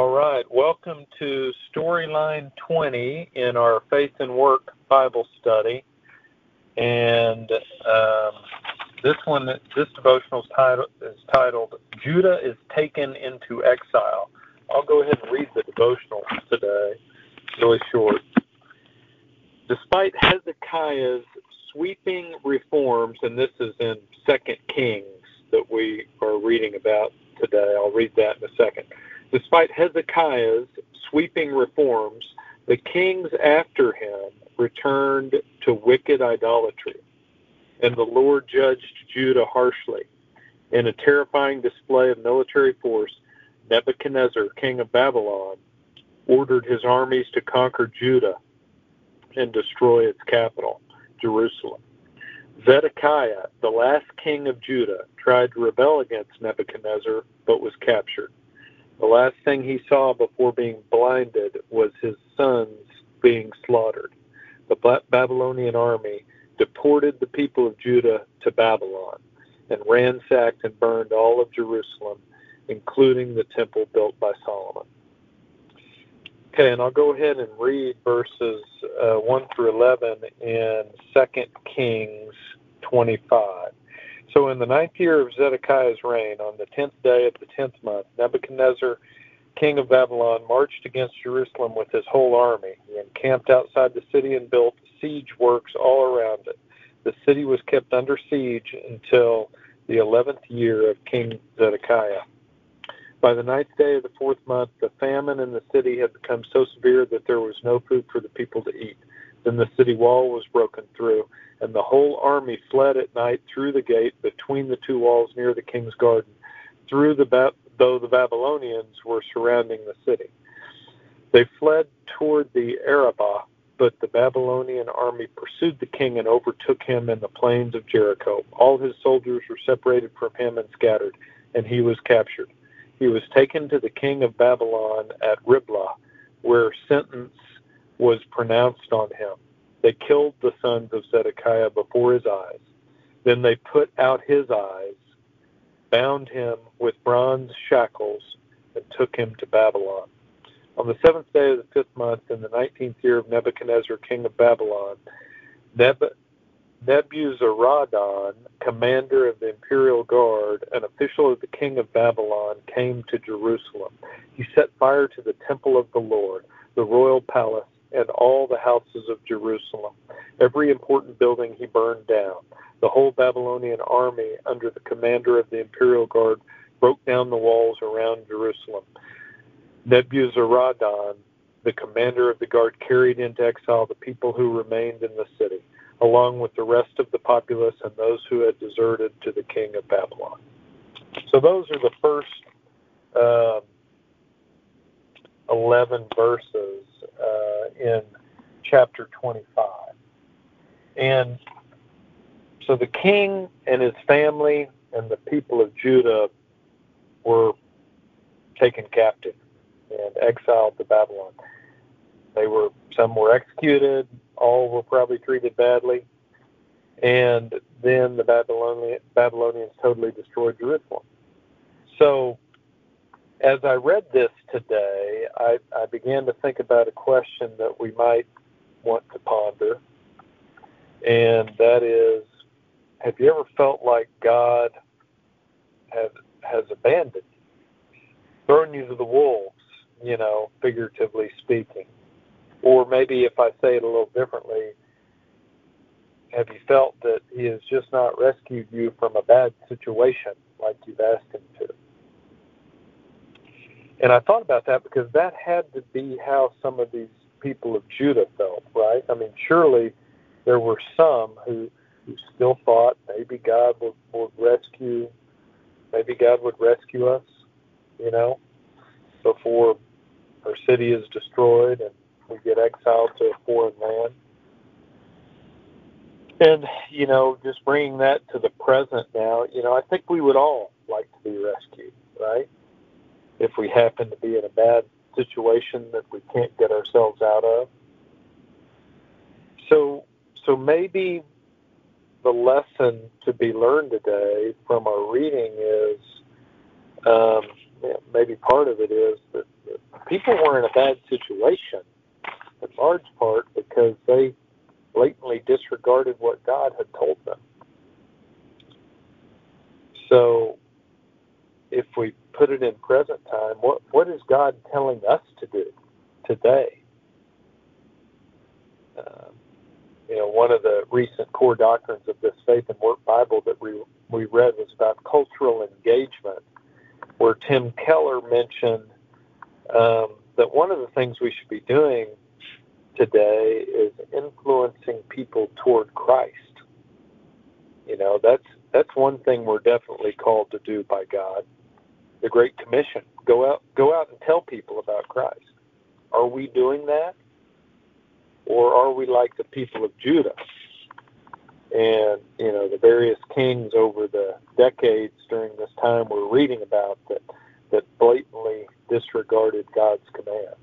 All right, welcome to Storyline 20 in our Faith and Work Bible study. And um, this one, this devotional is titled Judah is Taken into Exile. I'll go ahead and read the devotional today, really short. Despite Hezekiah's sweeping reforms, and this is in Second Kings that we are reading about today, I'll read that in a second. Despite Hezekiah's sweeping reforms, the kings after him returned to wicked idolatry, and the Lord judged Judah harshly. In a terrifying display of military force, Nebuchadnezzar, king of Babylon, ordered his armies to conquer Judah and destroy its capital, Jerusalem. Zedekiah, the last king of Judah, tried to rebel against Nebuchadnezzar but was captured. The last thing he saw before being blinded was his sons being slaughtered. The Babylonian army deported the people of Judah to Babylon and ransacked and burned all of Jerusalem, including the temple built by Solomon. Okay, and I'll go ahead and read verses uh, 1 through 11 in 2 Kings 25. So in the ninth year of Zedekiah's reign, on the tenth day of the tenth month, Nebuchadnezzar, king of Babylon, marched against Jerusalem with his whole army. He encamped outside the city and built siege works all around it. The city was kept under siege until the eleventh year of King Zedekiah. By the ninth day of the fourth month, the famine in the city had become so severe that there was no food for the people to eat. Then the city wall was broken through, and the whole army fled at night through the gate between the two walls near the king's garden, through the ba- though the Babylonians were surrounding the city. They fled toward the Arabah, but the Babylonian army pursued the king and overtook him in the plains of Jericho. All his soldiers were separated from him and scattered, and he was captured. He was taken to the king of Babylon at Riblah, where sentence was pronounced on him. They killed the sons of Zedekiah before his eyes. Then they put out his eyes, bound him with bronze shackles, and took him to Babylon. On the seventh day of the fifth month, in the nineteenth year of Nebuchadnezzar, king of Babylon, Neb- Nebuzaradan, commander of the imperial guard, an official of the king of Babylon, came to Jerusalem. He set fire to the temple of the Lord, the royal palace, and all the houses of Jerusalem. Every important building he burned down. The whole Babylonian army, under the commander of the imperial guard, broke down the walls around Jerusalem. Nebuzaradan, the commander of the guard, carried into exile the people who remained in the city, along with the rest of the populace and those who had deserted to the king of Babylon. So those are the first um, 11 verses uh, in chapter 25. And so the king and his family and the people of Judah were taken captive and exiled to Babylon. They were some were executed, all were probably treated badly, and then the Babylonian, Babylonians totally destroyed Jerusalem. So as I read this today, I, I began to think about a question that we might want to ponder, and that is Have you ever felt like God has, has abandoned you, thrown you to the wolves, you know, figuratively speaking? Or maybe if I say it a little differently, have you felt that He has just not rescued you from a bad situation like you've asked Him to? And I thought about that because that had to be how some of these people of Judah felt, right? I mean, surely there were some who, who still thought maybe God would, would rescue, maybe God would rescue us, you know, before our city is destroyed and we get exiled to a foreign land. And, you know, just bringing that to the present now, you know, I think we would all like to be rescued, right? If we happen to be in a bad situation that we can't get ourselves out of. So, so maybe the lesson to be learned today from our reading is um, maybe part of it is that, that people were in a bad situation, in large part because they blatantly disregarded what God had told them. So, if we put it in present time, what what is God telling us to do today? Uh, you know, one of the recent core doctrines of this Faith and Work Bible that we we read was about cultural engagement, where Tim Keller mentioned um, that one of the things we should be doing today is influencing people toward Christ. You know, that's that's one thing we're definitely called to do by God. The Great Commission: go out, go out and tell people about Christ. Are we doing that? or are we like the people of Judah? And you know the various kings over the decades during this time we're reading about that that blatantly disregarded God's commands.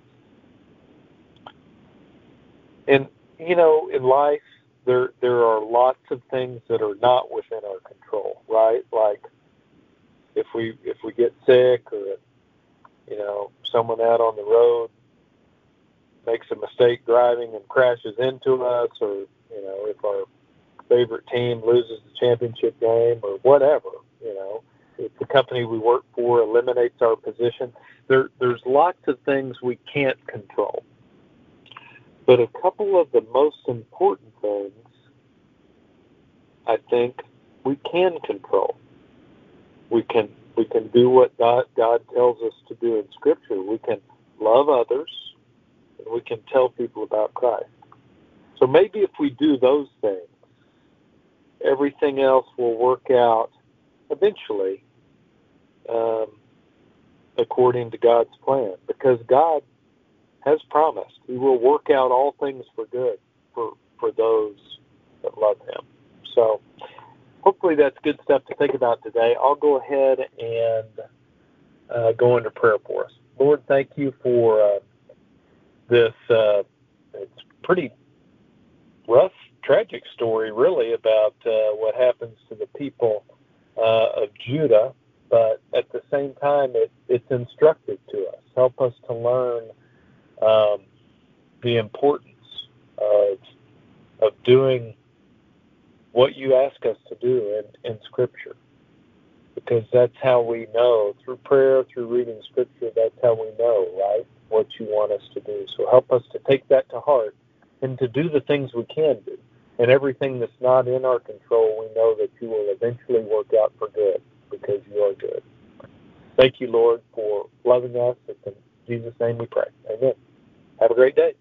And you know, in life there there are lots of things that are not within our control, right? Like if we if we get sick or you know someone out on the road makes a mistake driving and crashes into us, or you know, if our favorite team loses the championship game, or whatever, you know, if the company we work for eliminates our position, there there's lots of things we can't control. But a couple of the most important things, I think, we can control. We can we can do what God, God tells us to do in Scripture. We can love others and we can tell people about Christ. So maybe if we do those things, everything else will work out eventually um, according to God's plan because God has promised He will work out all things for good for, for those that love Him. So hopefully that's good stuff to think about today. I'll go ahead and uh, go into prayer for us. Lord, thank you for. Uh, this uh, it's pretty rough, tragic story, really, about uh, what happens to the people uh, of Judah. But at the same time, it, it's instructive to us. Help us to learn um, the importance of of doing what you ask us to do in, in Scripture, because that's how we know through prayer, through reading Scripture. That's how we know, right? what you want us to do. So help us to take that to heart and to do the things we can do. And everything that's not in our control, we know that you will eventually work out for good because you are good. Thank you, Lord, for loving us. It's in Jesus' name we pray. Amen. Have a great day.